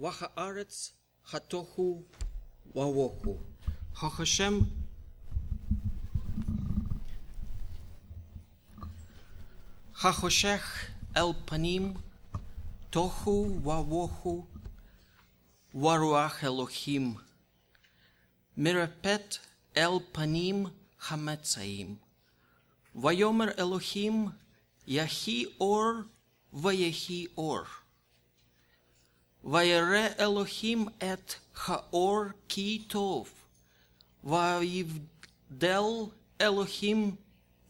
והארץ חתוכו וואוכו. השם החושך אל פנים תוכו ווכו ורוח אלוהים. מרפאת אל פנים המצאים. ויאמר אלוהים יהי אור ויהי אור. וירא אלוהים את האור כי טוב, ויבדל אלוהים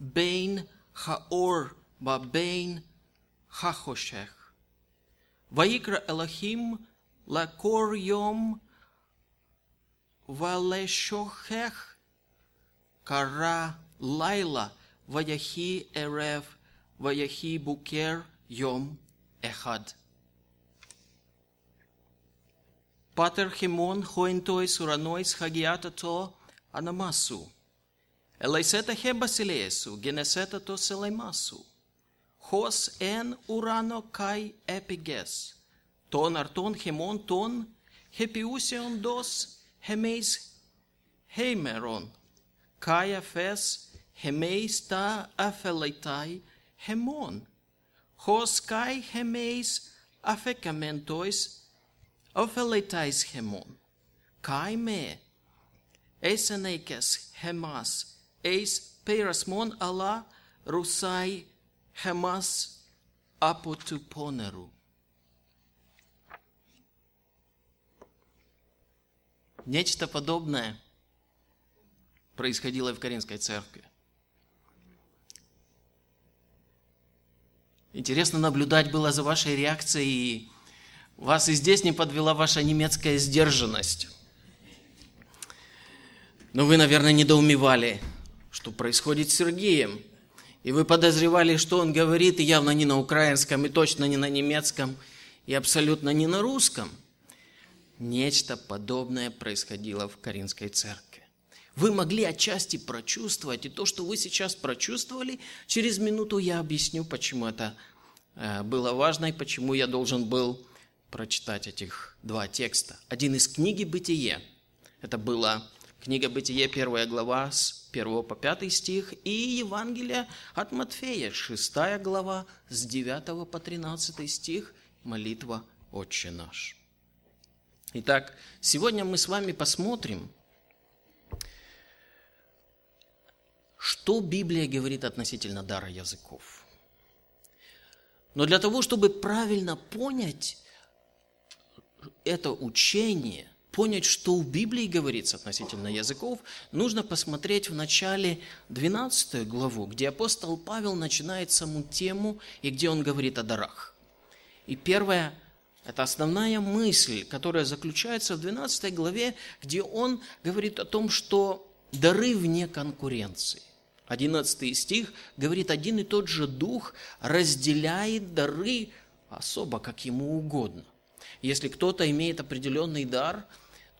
בין האור ובין החושך. ויקרא אלוהים לקור יום ולשוכח קרא לילה, ויהי ערב, ויהי בוקר יום אחד. Pater Χιμών χωεντόης ουράνοις χαγιάτα το αναμάσου. Ελαϊσέτα χε βασιλεέσου, γενεσέτα το σελαϊμάσου. Χως εν ουράνο καί επιγές. Τον αρτών χεμών τον χεπιούσεον δος χεμείς χέμερον. Καί αφές χεμείς τα αφελαϊτάι χεμών. Χως καί χεμείς αφεκαμεντόης afeleitais hemon. Kai me esenekes hemas eis perasmon ala rusai hemas apotuponeru. Нечто подобное происходило в Каринской церкви. Интересно наблюдать было за вашей реакцией. Вас и здесь не подвела ваша немецкая сдержанность. Но вы, наверное, недоумевали, что происходит с Сергеем. И вы подозревали, что он говорит, и явно не на украинском, и точно не на немецком, и абсолютно не на русском. Нечто подобное происходило в Каринской церкви. Вы могли отчасти прочувствовать, и то, что вы сейчас прочувствовали, через минуту я объясню, почему это э, было важно и почему я должен был прочитать этих два текста. Один из книги «Бытие». Это была книга «Бытие», первая глава с 1 по 5 стих, и Евангелие от Матфея, 6 глава с 9 по 13 стих, молитва «Отче наш». Итак, сегодня мы с вами посмотрим – Что Библия говорит относительно дара языков? Но для того, чтобы правильно понять это учение, понять, что в Библии говорится относительно языков, нужно посмотреть в начале 12 главу, где апостол Павел начинает саму тему и где он говорит о дарах. И первая это основная мысль, которая заключается в 12 главе, где он говорит о том, что дары вне конкуренции. 11 стих говорит, один и тот же Дух разделяет дары особо, как ему угодно. Если кто-то имеет определенный дар,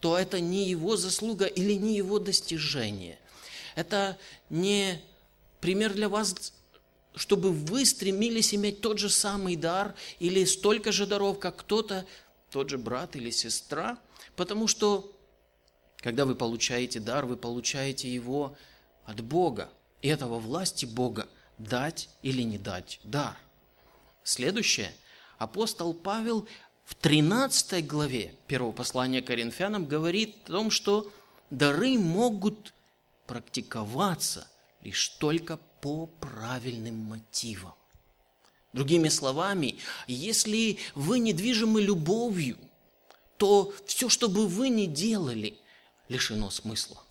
то это не его заслуга или не его достижение. Это не пример для вас, чтобы вы стремились иметь тот же самый дар или столько же даров, как кто-то, тот же брат или сестра, потому что когда вы получаете дар, вы получаете его от Бога. И этого власти Бога дать или не дать дар. Следующее. Апостол Павел в 13 главе первого послания Коринфянам говорит о том, что дары могут практиковаться лишь только по правильным мотивам. Другими словами, если вы недвижимы любовью, то все, что бы вы ни делали, лишено смысла.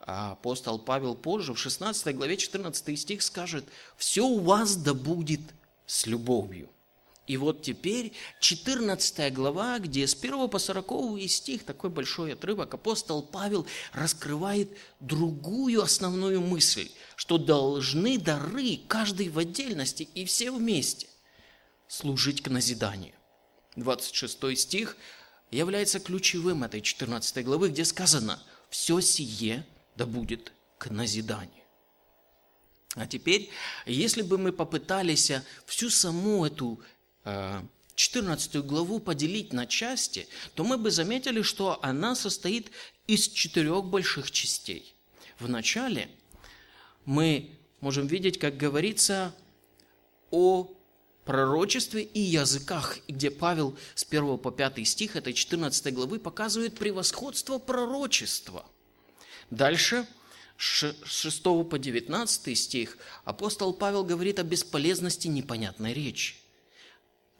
А апостол Павел позже, в 16 главе 14 стих скажет, «Все у вас да будет с любовью». И вот теперь 14 глава, где с 1 по 40 стих, такой большой отрывок, апостол Павел раскрывает другую основную мысль, что должны дары, каждый в отдельности и все вместе, служить к назиданию. 26 стих является ключевым этой 14 главы, где сказано «Все сие – да будет к назиданию. А теперь, если бы мы попытались всю саму эту 14 главу поделить на части, то мы бы заметили, что она состоит из четырех больших частей. В начале мы можем видеть, как говорится о пророчестве и языках, где Павел с 1 по 5 стих этой 14 главы показывает превосходство пророчества. Дальше, с 6 по 19 стих, апостол Павел говорит о бесполезности непонятной речи.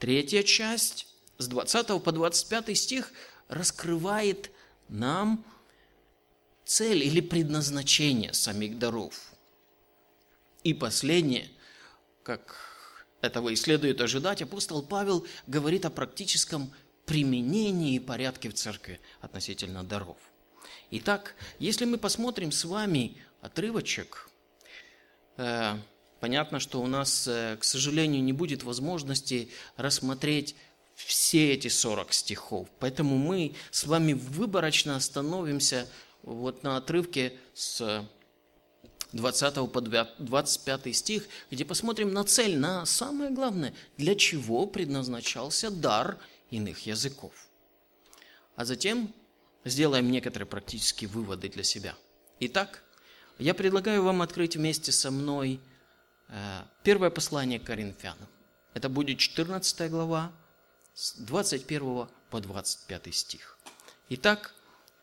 Третья часть, с 20 по 25 стих, раскрывает нам цель или предназначение самих даров. И последнее, как этого и следует ожидать, апостол Павел говорит о практическом применении и порядке в церкви относительно даров. Итак, если мы посмотрим с вами отрывочек, э, понятно, что у нас, э, к сожалению, не будет возможности рассмотреть все эти 40 стихов. Поэтому мы с вами выборочно остановимся вот на отрывке с 20 по 25 стих, где посмотрим на цель, на самое главное, для чего предназначался дар иных языков. А затем сделаем некоторые практические выводы для себя. Итак, я предлагаю вам открыть вместе со мной первое послание к Коринфянам. Это будет 14 глава, с 21 по 25 стих. Итак,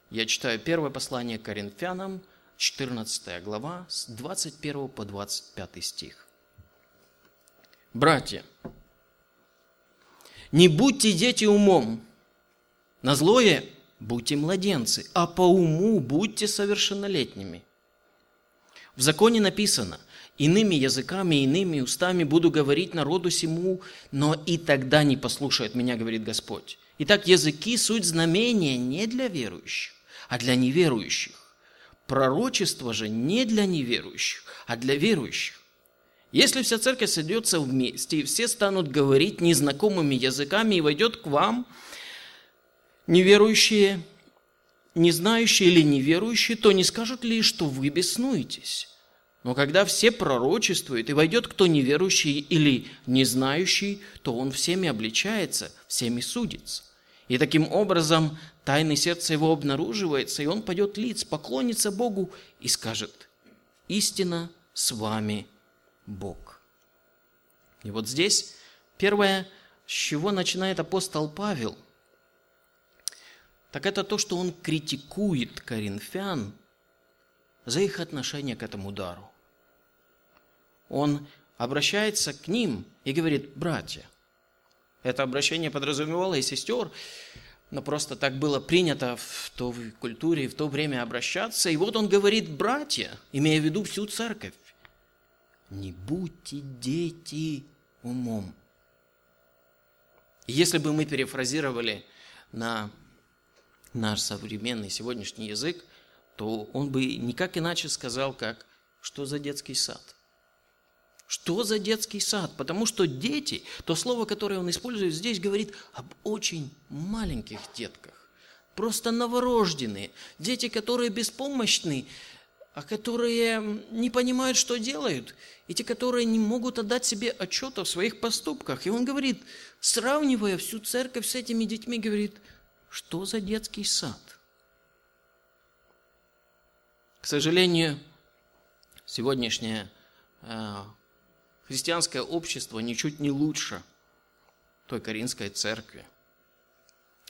я читаю первое послание к Коринфянам – 14 глава, с 21 по 25 стих. Братья, не будьте дети умом, на злое будьте младенцы, а по уму будьте совершеннолетними. В законе написано, иными языками, иными устами буду говорить народу сему, но и тогда не послушают меня, говорит Господь. Итак, языки – суть знамения не для верующих, а для неверующих. Пророчество же не для неверующих, а для верующих. Если вся церковь сойдется вместе, и все станут говорить незнакомыми языками, и войдет к вам неверующие, не знающие или неверующие, то не скажут ли, что вы беснуетесь? Но когда все пророчествуют, и войдет кто неверующий или не знающий, то он всеми обличается, всеми судится. И таким образом тайны сердца его обнаруживается, и он пойдет лиц, поклонится Богу и скажет, истина с вами Бог. И вот здесь первое, с чего начинает апостол Павел, так это то, что он критикует коринфян за их отношение к этому дару. Он обращается к ним и говорит, братья, это обращение подразумевало и сестер, но просто так было принято в той культуре, в то время обращаться. И вот он говорит, братья, имея в виду всю церковь, не будьте дети умом. Если бы мы перефразировали на наш современный сегодняшний язык, то он бы никак иначе сказал, как «что за детский сад?». Что за детский сад? Потому что дети, то слово, которое он использует здесь, говорит об очень маленьких детках. Просто новорожденные. Дети, которые беспомощны, а которые не понимают, что делают. И те, которые не могут отдать себе отчета в своих поступках. И он говорит, сравнивая всю церковь с этими детьми, говорит, что за детский сад? К сожалению, сегодняшняя а, Христианское общество ничуть не лучше той Каринской церкви.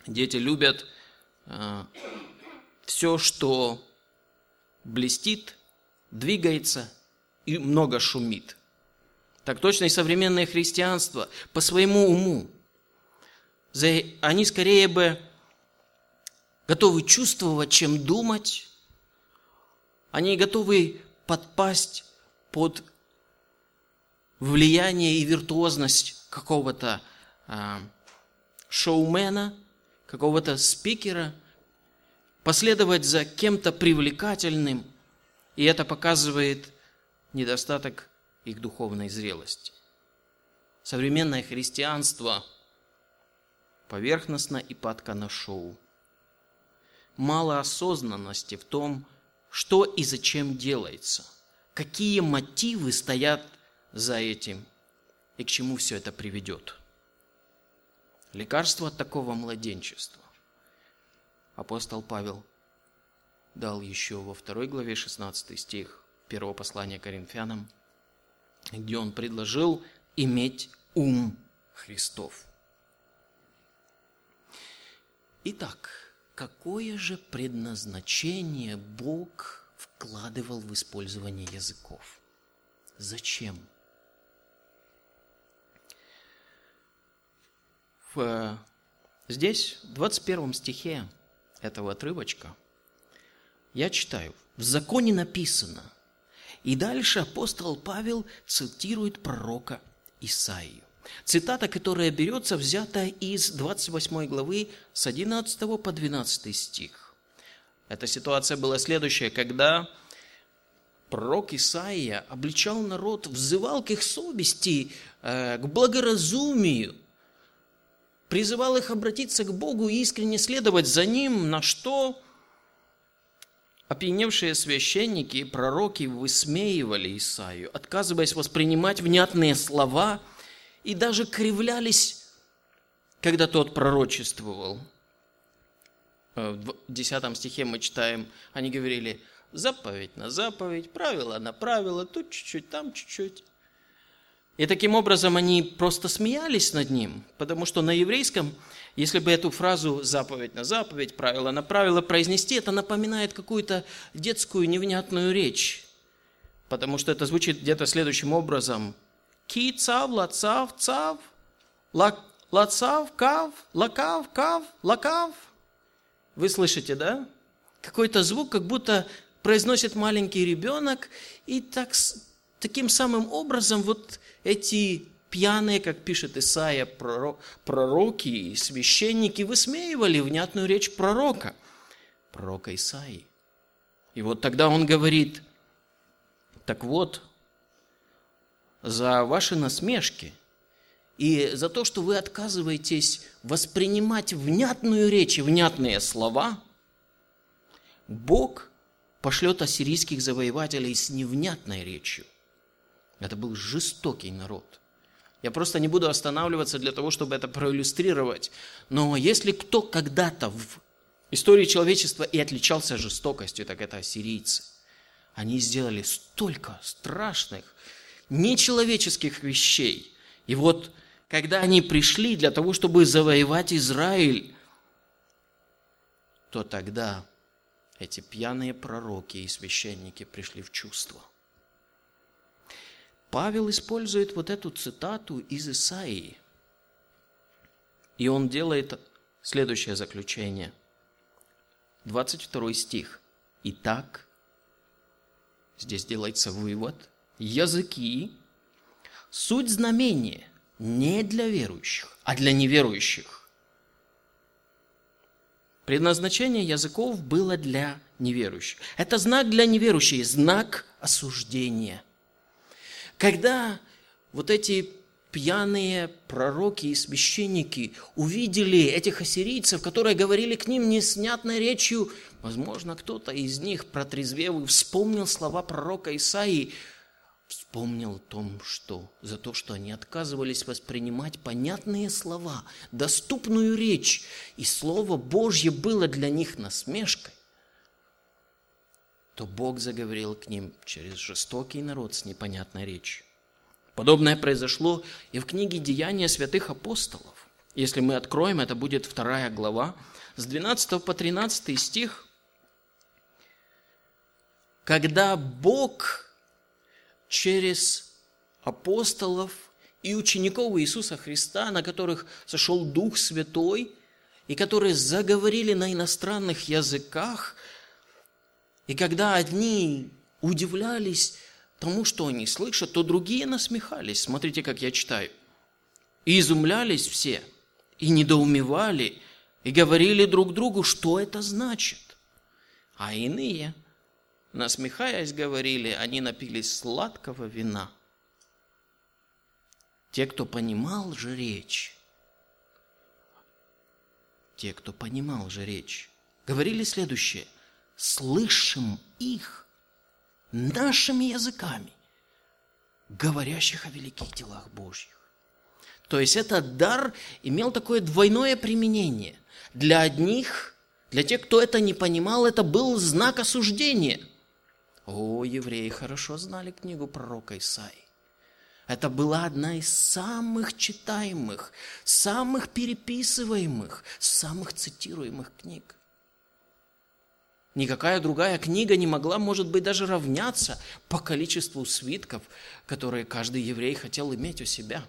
Дети любят э, все, что блестит, двигается и много шумит. Так точно и современное христианство по своему уму. Они скорее бы готовы чувствовать, чем думать. Они готовы подпасть под влияние и виртуозность какого-то а, шоумена, какого-то спикера, последовать за кем-то привлекательным, и это показывает недостаток их духовной зрелости. Современное христианство поверхностно и падка на шоу. Мало осознанности в том, что и зачем делается, какие мотивы стоят за этим и к чему все это приведет. лекарство от такого младенчества апостол Павел дал еще во второй главе 16 стих первого послания Коринфянам, где он предложил иметь ум Христов. Итак, какое же предназначение Бог вкладывал в использование языков? Зачем? В, здесь, в 21 стихе этого отрывочка, я читаю, в законе написано, и дальше апостол Павел цитирует пророка Исаию. Цитата, которая берется, взята из 28 главы с 11 по 12 стих. Эта ситуация была следующая, когда пророк Исаия обличал народ, взывал к их совести, э, к благоразумию, призывал их обратиться к Богу и искренне следовать за Ним, на что опьяневшие священники и пророки высмеивали Исаию, отказываясь воспринимать внятные слова – и даже кривлялись, когда тот пророчествовал. Э, в 10 стихе мы читаем, они говорили, заповедь на заповедь, правило на правило, тут чуть-чуть, там чуть-чуть. И таким образом они просто смеялись над ним, потому что на еврейском, если бы эту фразу «заповедь на заповедь», «правило на правило» произнести, это напоминает какую-то детскую невнятную речь, потому что это звучит где-то следующим образом – ки, цав, лацав, цав, лацав, кав, лакав, кав, лакав. Вы слышите, да? Какой-то звук, как будто произносит маленький ребенок, и так, таким самым образом вот эти пьяные, как пишет Исаия, пророки и священники высмеивали внятную речь пророка, пророка Исаии. И вот тогда он говорит, так вот, за ваши насмешки и за то, что вы отказываетесь воспринимать внятную речь и внятные слова, Бог пошлет ассирийских завоевателей с невнятной речью. Это был жестокий народ. Я просто не буду останавливаться для того, чтобы это проиллюстрировать. Но если кто когда-то в истории человечества и отличался жестокостью, так это ассирийцы. Они сделали столько страшных нечеловеческих вещей. И вот, когда они пришли для того, чтобы завоевать Израиль, то тогда эти пьяные пророки и священники пришли в чувство. Павел использует вот эту цитату из Исаии. И он делает следующее заключение. 22 стих. Итак, здесь делается вывод – языки – суть знамения не для верующих, а для неверующих. Предназначение языков было для неверующих. Это знак для неверующих, знак осуждения. Когда вот эти пьяные пророки и священники увидели этих ассирийцев, которые говорили к ним неснятной речью, возможно, кто-то из них, протрезвев, вспомнил слова пророка Исаии – вспомнил о том, что за то, что они отказывались воспринимать понятные слова, доступную речь, и Слово Божье было для них насмешкой, то Бог заговорил к ним через жестокий народ с непонятной речью. Подобное произошло и в книге «Деяния святых апостолов». Если мы откроем, это будет вторая глава, с 12 по 13 стих. Когда Бог через апостолов и учеников Иисуса Христа, на которых сошел Дух Святой, и которые заговорили на иностранных языках, и когда одни удивлялись тому, что они слышат, то другие насмехались. Смотрите, как я читаю. И изумлялись все, и недоумевали, и говорили друг другу, что это значит. А иные – насмехаясь, говорили, они напились сладкого вина. Те, кто понимал же речь, те, кто понимал же речь, говорили следующее. Слышим их нашими языками, говорящих о великих делах Божьих. То есть этот дар имел такое двойное применение. Для одних, для тех, кто это не понимал, это был знак осуждения. О, евреи хорошо знали книгу пророка Исаи. Это была одна из самых читаемых, самых переписываемых, самых цитируемых книг. Никакая другая книга не могла, может быть, даже равняться по количеству свитков, которые каждый еврей хотел иметь у себя.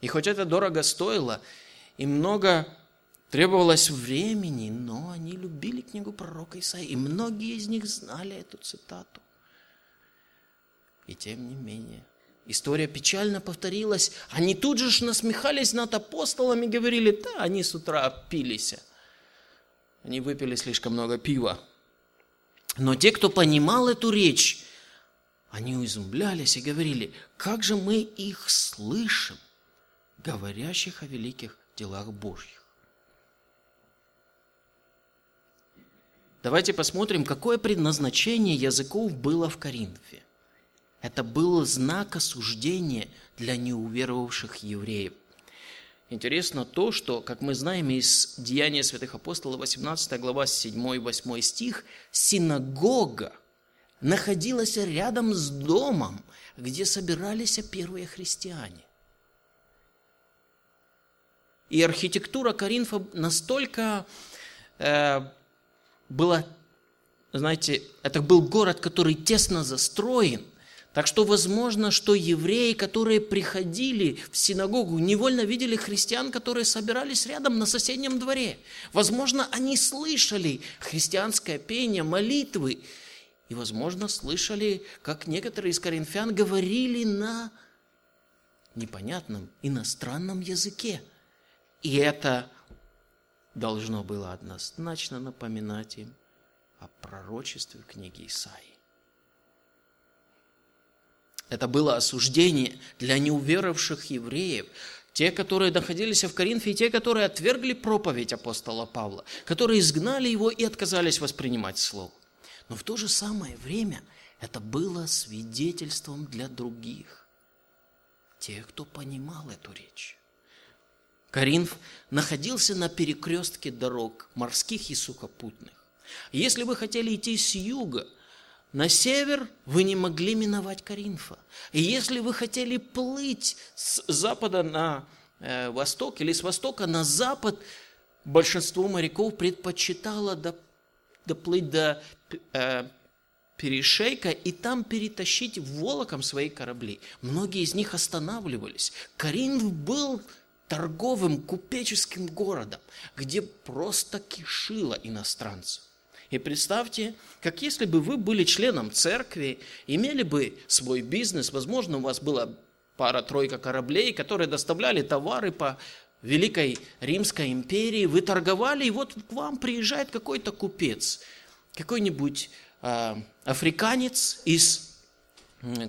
И хоть это дорого стоило, и много требовалось времени, но они любили книгу пророка Исаии, и многие из них знали эту цитату. И тем не менее – История печально повторилась. Они тут же насмехались над апостолами, говорили, да, они с утра пились. Они выпили слишком много пива. Но те, кто понимал эту речь, они изумлялись и говорили, как же мы их слышим, говорящих о великих делах Божьих. Давайте посмотрим, какое предназначение языков было в Коринфе. Это был знак осуждения для неуверовавших евреев. Интересно то, что, как мы знаем из Деяния святых апостолов, 18 глава, 7-8 стих, синагога находилась рядом с домом, где собирались первые христиане. И архитектура Коринфа настолько э, была, знаете, это был город, который тесно застроен – так что возможно, что евреи, которые приходили в синагогу, невольно видели христиан, которые собирались рядом на соседнем дворе. Возможно, они слышали христианское пение, молитвы. И, возможно, слышали, как некоторые из коринфян говорили на непонятном иностранном языке. И это должно было однозначно напоминать им о пророчестве книги Исаии. Это было осуждение для неуверовавших евреев, те, которые находились в Коринфе, и те, которые отвергли проповедь апостола Павла, которые изгнали его и отказались воспринимать слово. Но в то же самое время это было свидетельством для других, тех, кто понимал эту речь. Коринф находился на перекрестке дорог морских и сухопутных. Если вы хотели идти с юга – на север вы не могли миновать Каринфа. И если вы хотели плыть с запада на э, восток или с востока на запад, большинство моряков предпочитало доплыть до э, перешейка и там перетащить волоком свои корабли. Многие из них останавливались. Каринф был торговым, купеческим городом, где просто кишило иностранцев. И представьте, как если бы вы были членом церкви, имели бы свой бизнес, возможно, у вас была пара-тройка кораблей, которые доставляли товары по Великой Римской империи, вы торговали, и вот к вам приезжает какой-то купец, какой-нибудь э, африканец из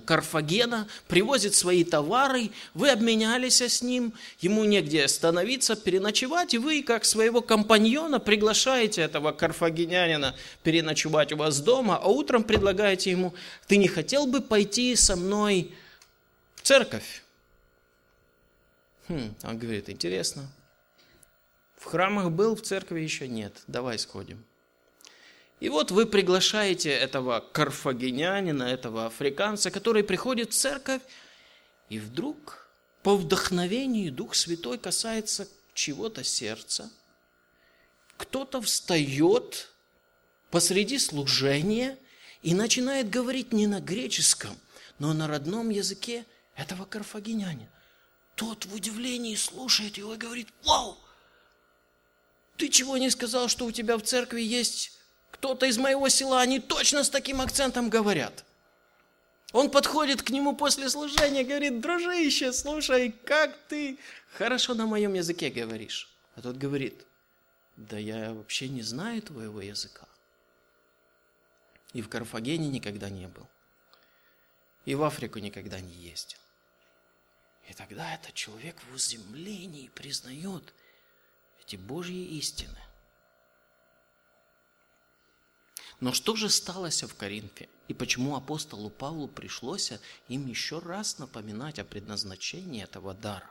Карфагена, привозит свои товары, вы обменялись с ним, ему негде остановиться, переночевать, и вы, как своего компаньона, приглашаете этого карфагенянина переночевать у вас дома, а утром предлагаете ему, ты не хотел бы пойти со мной в церковь? Хм, он говорит, интересно. В храмах был, в церкви еще нет, давай сходим. И вот вы приглашаете этого карфагенянина, этого африканца, который приходит в церковь, и вдруг по вдохновению Дух Святой касается чего-то сердца. Кто-то встает посреди служения и начинает говорить не на греческом, но на родном языке этого карфагенянина. Тот в удивлении слушает его и говорит, «Вау! Ты чего не сказал, что у тебя в церкви есть кто-то из моего села, они точно с таким акцентом говорят. Он подходит к нему после служения, говорит, дружище, слушай, как ты хорошо на моем языке говоришь. А тот говорит, да я вообще не знаю твоего языка. И в Карфагене никогда не был. И в Африку никогда не ездил. И тогда этот человек в уземлении признает эти Божьи истины. Но что же сталося в Коринфе? И почему апостолу Павлу пришлось им еще раз напоминать о предназначении этого дара?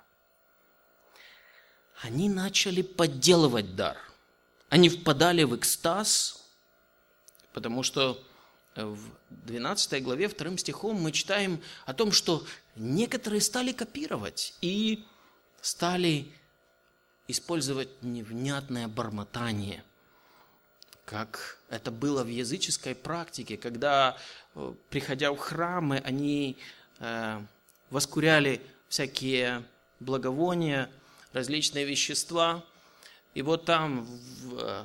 они начали подделывать дар. Они впадали в экстаз, потому что в 12 главе, 2 стихом мы читаем о том, что некоторые стали копировать и стали использовать невнятное бормотание, как это было в языческой практике, когда, э, приходя в храмы, они э, воскуряли всякие благовония, различные вещества. И вот там в э,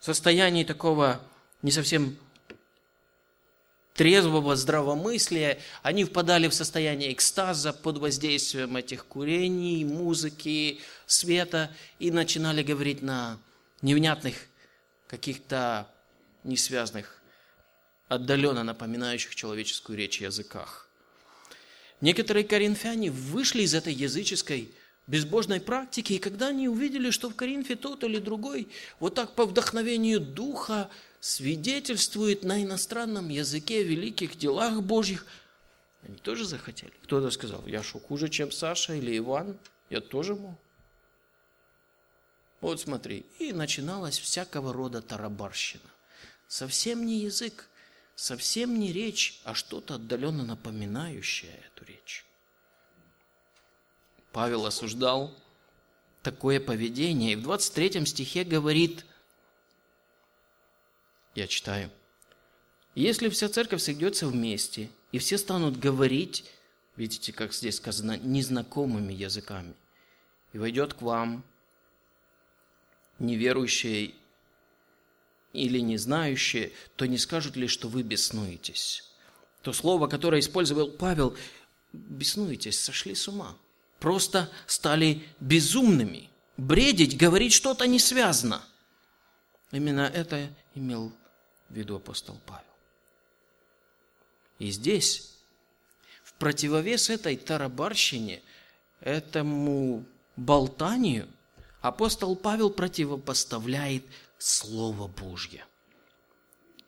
состоянии такого не совсем трезвого здравомыслия, они впадали в состояние экстаза под воздействием этих курений, музыки, света и начинали говорить на невнятных, каких-то несвязных, отдаленно напоминающих человеческую речь языках. Некоторые коринфяне вышли из этой языческой безбожной практики, и когда они увидели, что в Коринфе тот или другой вот так по вдохновению Духа свидетельствует на иностранном языке о великих делах Божьих, они тоже захотели. Кто-то сказал, я что, хуже, чем Саша или Иван? Я тоже мог. Вот смотри, и начиналась всякого рода тарабарщина. Совсем не язык, совсем не речь, а что-то отдаленно напоминающее эту речь. Павел осуждал такое поведение, и в 23 стихе говорит – я читаю. Если вся церковь сойдется вместе, и все станут говорить, видите, как здесь сказано, незнакомыми языками, и войдет к вам неверующие или не знающие, то не скажут ли, что вы беснуетесь? То слово, которое использовал Павел, беснуетесь, сошли с ума. Просто стали безумными. Бредить, говорить что-то не связано. Именно это имел в виду апостол Павел. И здесь, в противовес этой тарабарщине, этому болтанию, апостол Павел противопоставляет Слово Божье.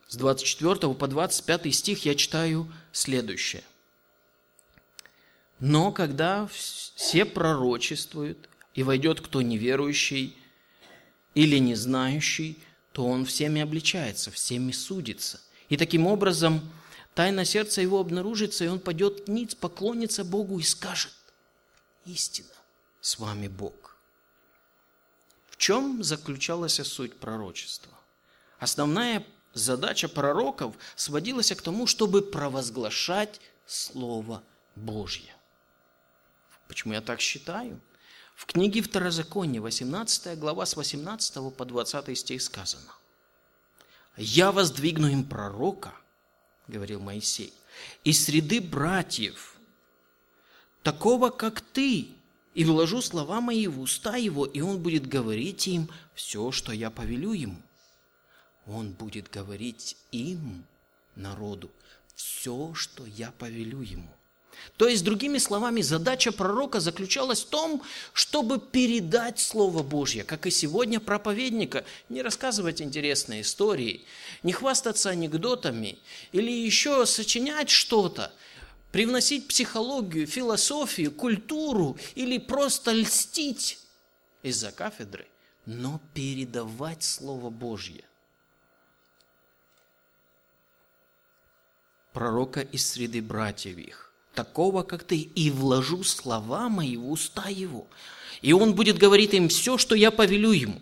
С 24 по 25 стих я читаю следующее. Но когда все пророчествуют, и войдет кто неверующий или не знающий, то он всеми обличается, всеми судится. И таким образом тайна сердца его обнаружится, и он пойдет ниц, поклонится Богу и скажет, истина, с вами Бог. Чем заключалась суть пророчества? Основная задача пророков сводилась к тому, чтобы провозглашать Слово Божье. Почему я так считаю? В книге Второзакония, 18 глава, с 18 по 20 стих сказано. «Я воздвигну им пророка, — говорил Моисей, — из среды братьев, такого, как ты, и вложу слова мои в уста его, и он будет говорить им все, что я повелю ему. Он будет говорить им, народу, все, что я повелю ему. То есть, другими словами, задача пророка заключалась в том, чтобы передать Слово Божье, как и сегодня проповедника, не рассказывать интересные истории, не хвастаться анекдотами или еще сочинять что-то, привносить психологию, философию, культуру или просто льстить из-за кафедры, но передавать Слово Божье. Пророка из среды братьев их такого, как ты, и вложу слова мои в уста его. И он будет говорить им все, что я повелю ему.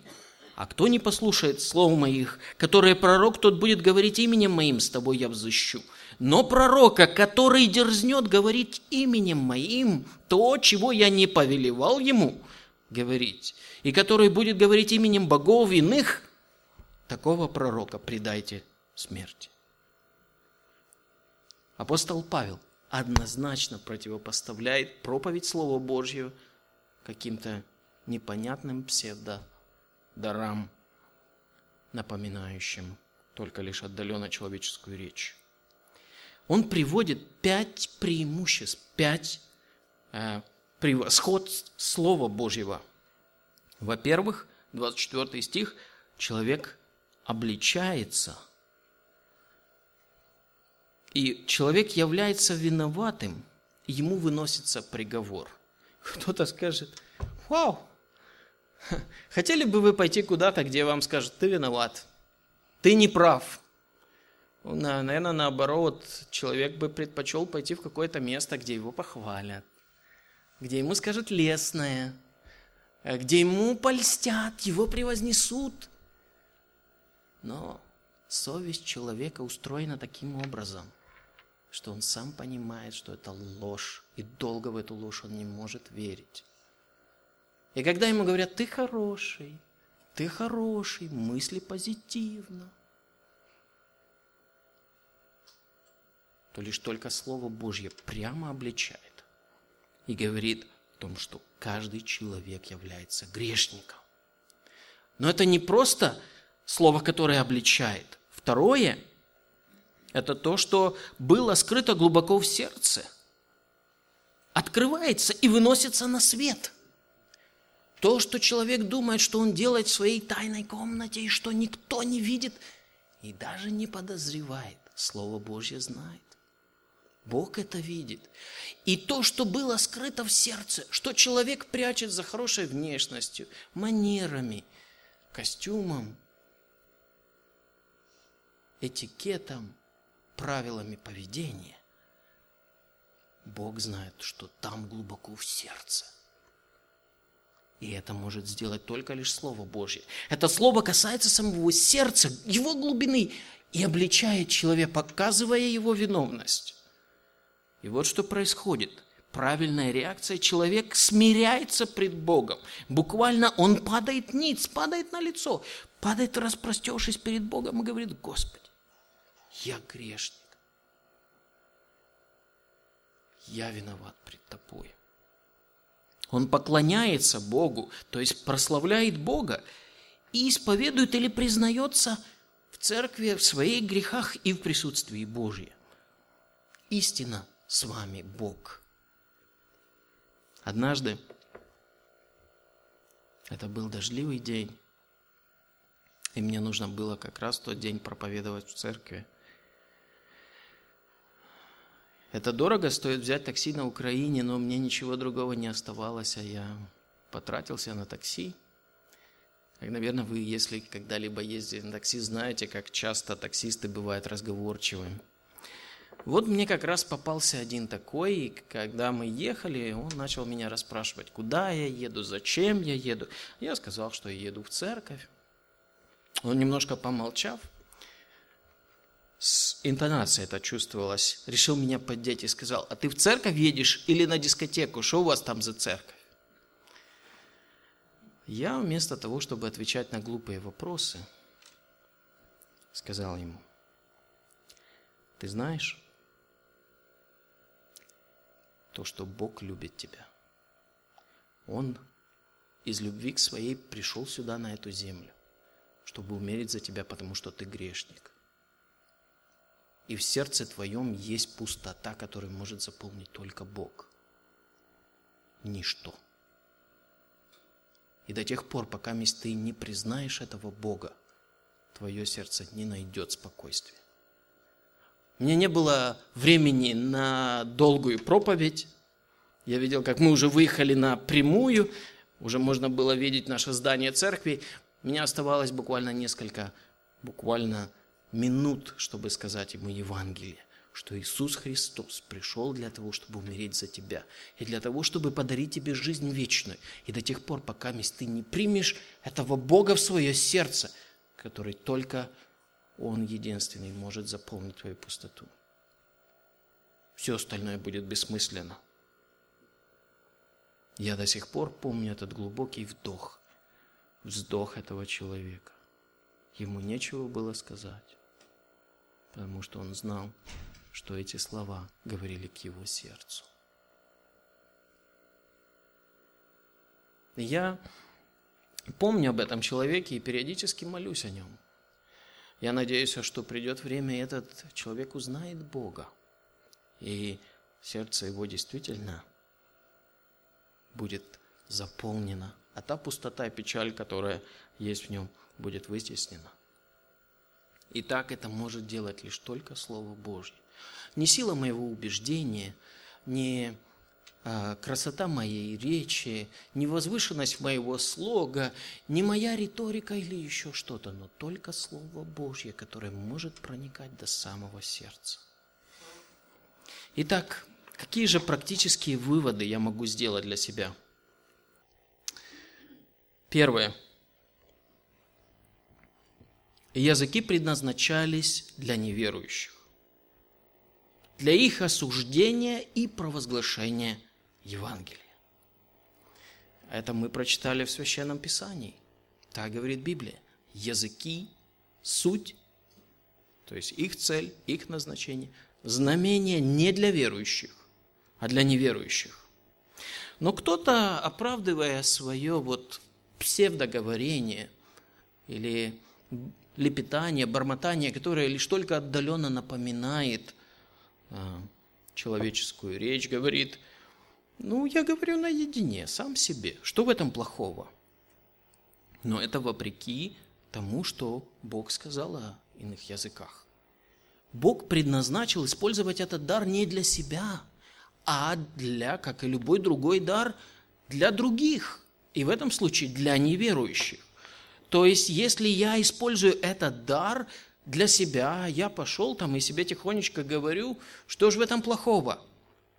А кто не послушает слов моих, которые пророк, тот будет говорить именем моим, с тобой я взыщу. Но пророка, который дерзнет говорить именем моим то, чего я не повелевал ему говорить, и который будет говорить именем богов иных, такого пророка предайте смерти. Апостол Павел однозначно противопоставляет проповедь Слова Божьего каким-то непонятным псевдодарам, напоминающим только лишь отдаленно человеческую речь. Он приводит пять преимуществ, пять э, превосходств Слова Божьего. Во-первых, 24 стих, человек обличается – и человек является виноватым, ему выносится приговор. Кто-то скажет, вау, Хотели бы вы пойти куда-то, где вам скажут, ты виноват, ты не прав. Наверное, наоборот, человек бы предпочел пойти в какое-то место, где его похвалят, где ему скажут лестное, где ему польстят, его превознесут. Но совесть человека устроена таким образом, что он сам понимает, что это ложь, и долго в эту ложь он не может верить. И когда ему говорят, ты хороший, ты хороший, мысли позитивно, то лишь только Слово Божье прямо обличает и говорит о том, что каждый человек является грешником. Но это не просто слово, которое обличает. Второе – это то, что было скрыто глубоко в сердце, открывается и выносится на свет – то, что человек думает, что он делает в своей тайной комнате, и что никто не видит и даже не подозревает, Слово Божье знает. Бог это видит. И то, что было скрыто в сердце, что человек прячет за хорошей внешностью, манерами, костюмом, этикетом, правилами поведения, Бог знает, что там глубоко в сердце – и это может сделать только лишь Слово Божье. Это Слово касается самого сердца, его глубины и обличает человека, показывая его виновность. И вот что происходит. Правильная реакция. Человек смиряется пред Богом. Буквально он падает ниц, падает на лицо, падает, распростевшись перед Богом и говорит, Господи, я грешник. Я виноват пред Тобой. Он поклоняется Богу, то есть прославляет Бога и исповедует или признается в церкви в своих грехах и в присутствии Божьем. Истина с вами Бог. Однажды, это был дождливый день, и мне нужно было как раз в тот день проповедовать в церкви – это дорого стоит взять такси на Украине, но мне ничего другого не оставалось, а я потратился на такси. Как, наверное, вы, если когда-либо ездили на такси, знаете, как часто таксисты бывают разговорчивыми. Вот мне как раз попался один такой, и когда мы ехали, он начал меня расспрашивать, куда я еду, зачем я еду. Я сказал, что я еду в церковь. Он немножко помолчав, с интонацией это чувствовалось, решил меня поддеть и сказал, а ты в церковь едешь или на дискотеку? Что у вас там за церковь? Я вместо того, чтобы отвечать на глупые вопросы, сказал ему, ты знаешь, то, что Бог любит тебя. Он из любви к своей пришел сюда, на эту землю, чтобы умереть за тебя, потому что ты грешник – и в сердце твоем есть пустота, которую может заполнить только Бог. Ничто. И до тех пор, пока ты не признаешь этого Бога, твое сердце не найдет спокойствия. Меня не было времени на долгую проповедь. Я видел, как мы уже выехали на прямую, уже можно было видеть наше здание церкви. Меня оставалось буквально несколько, буквально минут, чтобы сказать ему Евангелие, что Иисус Христос пришел для того, чтобы умереть за тебя, и для того, чтобы подарить тебе жизнь вечную. И до тех пор, пока ты не примешь этого Бога в свое сердце, который только Он единственный может заполнить твою пустоту. Все остальное будет бессмысленно. Я до сих пор помню этот глубокий вдох, вздох этого человека. Ему нечего было сказать потому что он знал, что эти слова говорили к его сердцу. Я помню об этом человеке и периодически молюсь о нем. Я надеюсь, что придет время, и этот человек узнает Бога. И сердце его действительно будет заполнено, а та пустота и печаль, которая есть в нем, будет вытеснена. И так это может делать лишь только Слово Божье. Не сила моего убеждения, не красота моей речи, не возвышенность моего слога, не моя риторика или еще что-то, но только Слово Божье, которое может проникать до самого сердца. Итак, какие же практические выводы я могу сделать для себя? Первое. Языки предназначались для неверующих, для их осуждения и провозглашения Евангелия. Это мы прочитали в Священном Писании. Так говорит Библия. Языки, суть, то есть их цель, их назначение, знамение не для верующих, а для неверующих. Но кто-то, оправдывая свое вот псевдоговорение или лепетание, бормотание, которое лишь только отдаленно напоминает а, человеческую речь, говорит, ну, я говорю наедине, сам себе. Что в этом плохого? Но это вопреки тому, что Бог сказал о иных языках. Бог предназначил использовать этот дар не для себя, а для, как и любой другой дар, для других. И в этом случае для неверующих. То есть, если я использую этот дар для себя, я пошел там и себе тихонечко говорю, что же в этом плохого?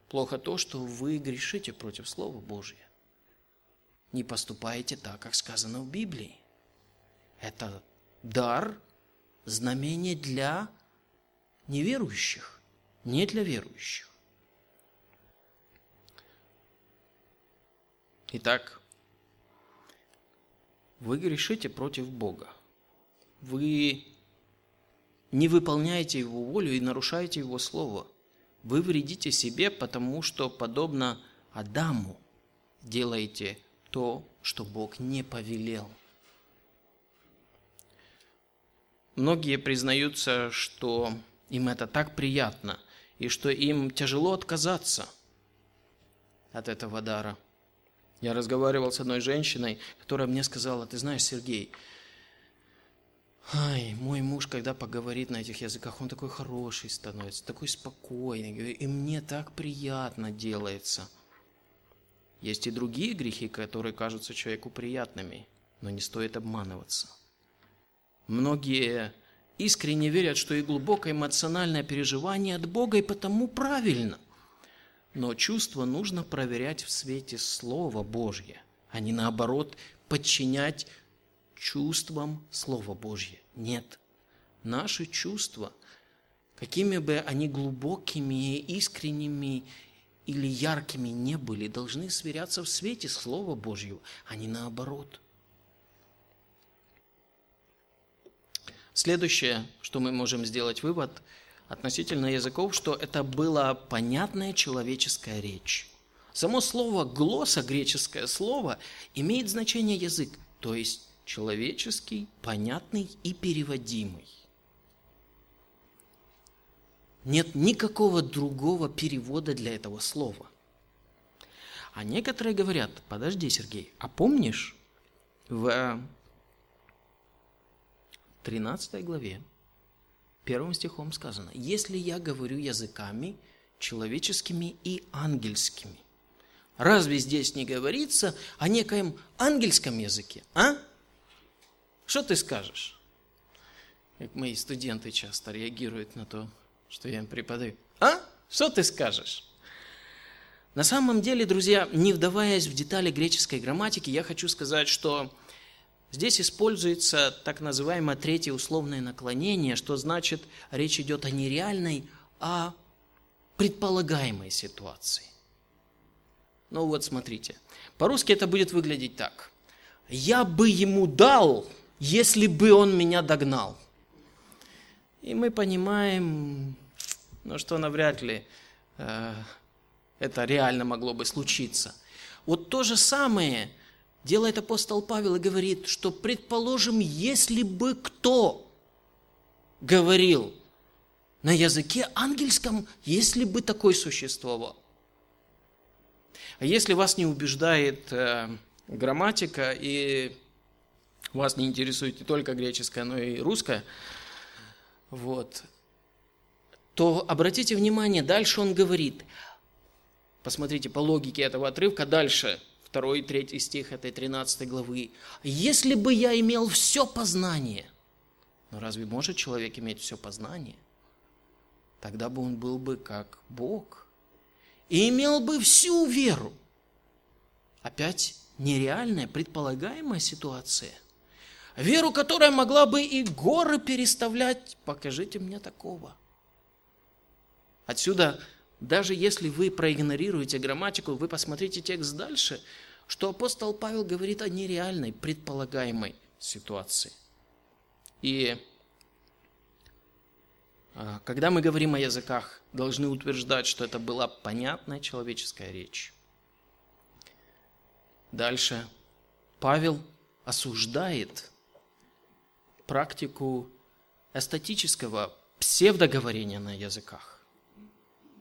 Плохо то, что вы грешите против Слова Божия. Не поступаете так, как сказано в Библии. Это дар, знамение для неверующих, не для верующих. Итак, вы грешите против Бога. Вы не выполняете Его волю и нарушаете Его Слово – вы вредите себе, потому что, подобно Адаму, делаете то, что Бог не повелел. Многие признаются, что им это так приятно, и что им тяжело отказаться от этого дара. Я разговаривал с одной женщиной, которая мне сказала, ты знаешь, Сергей, Ай, мой муж, когда поговорит на этих языках, он такой хороший становится, такой спокойный, и мне так приятно делается. Есть и другие грехи, которые кажутся человеку приятными, но не стоит обманываться. Многие искренне верят, что и глубокое эмоциональное переживание от Бога и потому правильно. Но чувство нужно проверять в свете Слова Божье, а не наоборот подчинять чувствам Слова Божье. Нет. Наши чувства, какими бы они глубокими, искренними или яркими не были, должны сверяться в свете Слова Божьего, а не наоборот. Следующее, что мы можем сделать вывод относительно языков, что это была понятная человеческая речь. Само слово «глосса», греческое слово, имеет значение язык, то есть человеческий, понятный и переводимый. Нет никакого другого перевода для этого слова. А некоторые говорят, подожди, Сергей, а помнишь в 13 главе, первым стихом сказано, «Если я говорю языками человеческими и ангельскими». Разве здесь не говорится о некоем ангельском языке, а? Что ты скажешь? Как мои студенты часто реагируют на то, что я им преподаю. А? Что ты скажешь? На самом деле, друзья, не вдаваясь в детали греческой грамматики, я хочу сказать, что здесь используется так называемое третье условное наклонение, что значит, речь идет о нереальной, а предполагаемой ситуации. Ну вот смотрите, по-русски это будет выглядеть так. Я бы ему дал если бы он меня догнал. И мы понимаем, ну, что навряд ли э, это реально могло бы случиться. Вот то же самое делает апостол Павел и говорит, что, предположим, если бы кто говорил на языке ангельском, если бы такой существовал. А если вас не убеждает э, грамматика и вас не интересует не только греческое, но и русское, вот, то обратите внимание, дальше он говорит, посмотрите по логике этого отрывка дальше, второй третий стих этой 13 главы. «Если бы я имел все познание», но разве может человек иметь все познание? Тогда бы он был бы как Бог и имел бы всю веру. Опять нереальная, предполагаемая ситуация. Веру, которая могла бы и горы переставлять. Покажите мне такого. Отсюда, даже если вы проигнорируете грамматику, вы посмотрите текст дальше, что апостол Павел говорит о нереальной, предполагаемой ситуации. И а, когда мы говорим о языках, должны утверждать, что это была понятная человеческая речь. Дальше Павел осуждает практику эстетического псевдоговорения на языках.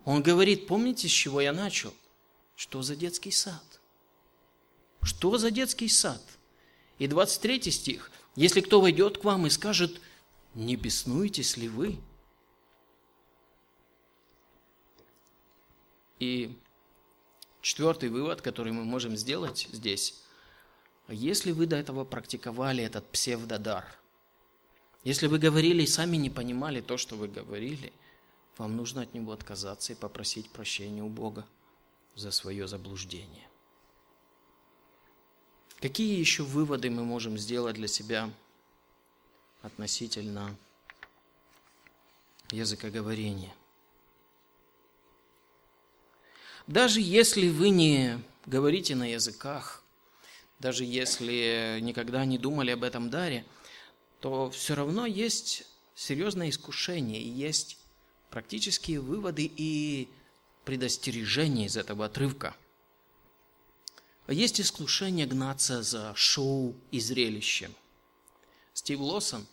Он говорит, помните, с чего я начал? Что за детский сад? Что за детский сад? И 23 стих. Если кто войдет к вам и скажет, не беснуетесь ли вы? И четвертый вывод, который мы можем сделать здесь, если вы до этого практиковали этот псевдодар, если вы говорили и сами не понимали то, что вы говорили, вам нужно от него отказаться и попросить прощения у Бога за свое заблуждение. Какие еще выводы мы можем сделать для себя относительно языкоговорения? Даже если вы не говорите на языках, даже если никогда не думали об этом даре, то все равно есть серьезное искушение, и есть практические выводы и предостережения из этого отрывка. Есть искушение гнаться за шоу и зрелищем. Стив Лоссон,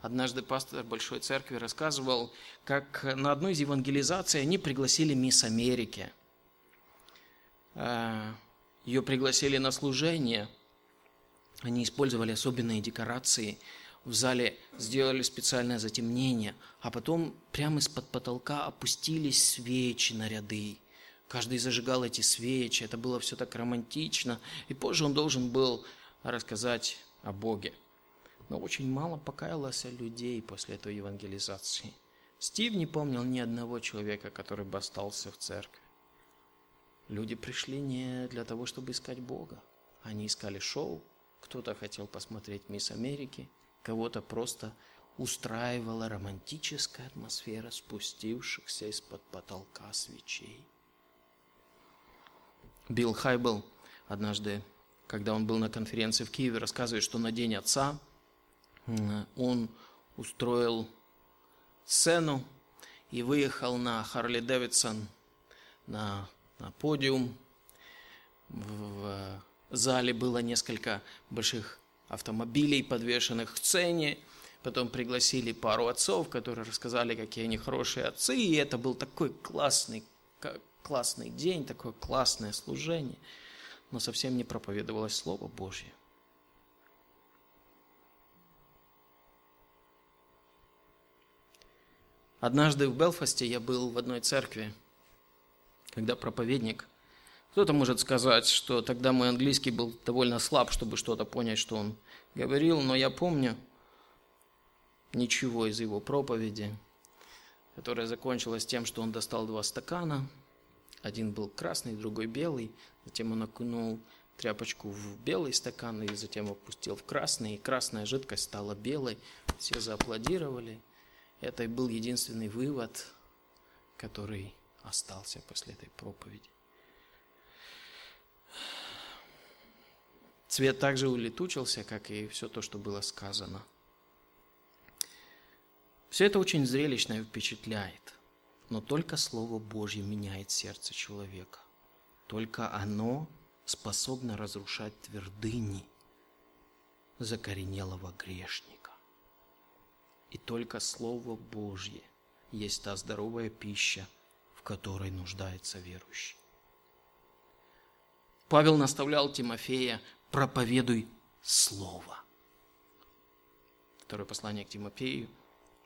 однажды пастор Большой Церкви, рассказывал, как на одной из евангелизаций они пригласили мисс Америки – Э, ее пригласили на служение. Они использовали особенные декорации. В зале сделали специальное затемнение, а потом прямо из-под потолка опустились свечи на ряды. Каждый зажигал эти свечи, это было все так романтично. И позже он должен был рассказать о Боге. Но очень мало покаялось людей после этой евангелизации. Стив не помнил ни одного человека, который бы остался в церкви. Люди пришли не для того, чтобы искать Бога. Они искали шоу. Кто-то хотел посмотреть «Мисс Америки», кого-то просто устраивала романтическая атмосфера спустившихся из-под потолка свечей. Билл Хайбл однажды, когда он был на конференции в Киеве, рассказывает, что на День Отца он устроил сцену и выехал на Харли Дэвидсон на на подиум. В зале было несколько больших автомобилей, подвешенных к сцене. Потом пригласили пару отцов, которые рассказали, какие они хорошие отцы. И это был такой классный, классный день, такое классное служение. Но совсем не проповедовалось Слово Божье. Однажды в Белфасте я был в одной церкви, когда проповедник, кто-то может сказать, что тогда мой английский был довольно слаб, чтобы что-то понять, что он говорил, но я помню ничего из его проповеди, которая закончилась тем, что он достал два стакана, один был красный, другой белый, затем он окунул тряпочку в белый стакан и затем опустил в красный, и красная жидкость стала белой. Все зааплодировали. Это был единственный вывод, который остался после этой проповеди. Цвет также улетучился, как и все то, что было сказано. Все это очень зрелищно и впечатляет, но только Слово Божье меняет сердце человека. Только оно способно разрушать твердыни закоренелого грешника. И только Слово Божье есть та здоровая пища, в которой нуждается верующий. Павел наставлял Тимофея, проповедуй Слово. Второе послание к Тимофею,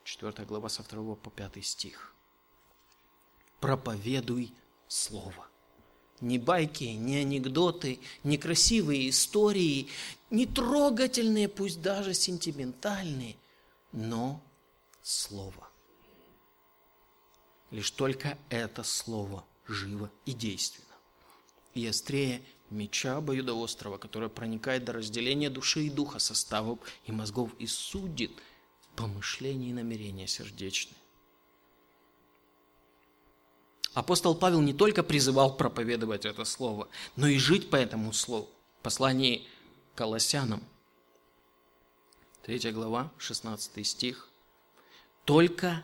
4 глава со 2 по 5 стих. Проповедуй Слово. ни байки, ни анекдоты, ни красивые истории, не трогательные, пусть даже сентиментальные, но Слово. Лишь только это Слово живо и действенно. И острее меча обоюдоострого, которое проникает до разделения души и духа, составов и мозгов и судит помышления и намерения сердечные. Апостол Павел не только призывал проповедовать это слово, но и жить по этому слову. Послание Колоссянам, 3 глава, 16 стих. «Только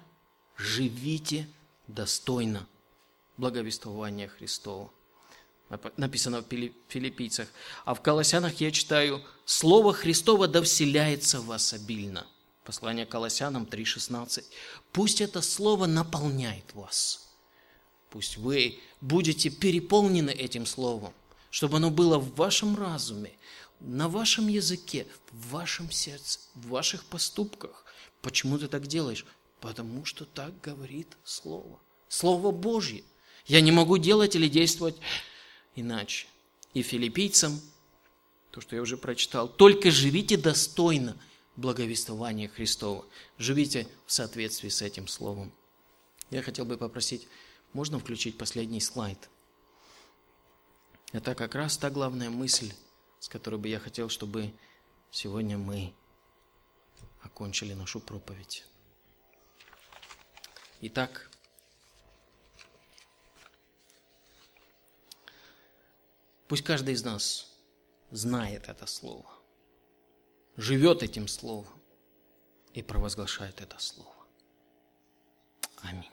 живите достойно благовествования Христова». Написано в филиппийцах. А в Колоссянах я читаю «Слово Христово да вселяется в вас обильно». Послание Колоссянам 3,16. Пусть это слово наполняет вас – Пусть вы будете переполнены этим словом, чтобы оно было в вашем разуме, на вашем языке, в вашем сердце, в ваших поступках. Почему ты так делаешь? Потому что так говорит Слово. Слово Божье. Я не могу делать или действовать иначе. И филиппийцам, то, что я уже прочитал, только живите достойно благовествования Христова. Живите в соответствии с этим Словом. Я хотел бы попросить можно включить последний слайд? Это как раз та главная мысль, с которой бы я хотел, чтобы сегодня мы окончили нашу проповедь. Итак, пусть каждый из нас знает это слово, живет этим словом и провозглашает это слово. Аминь.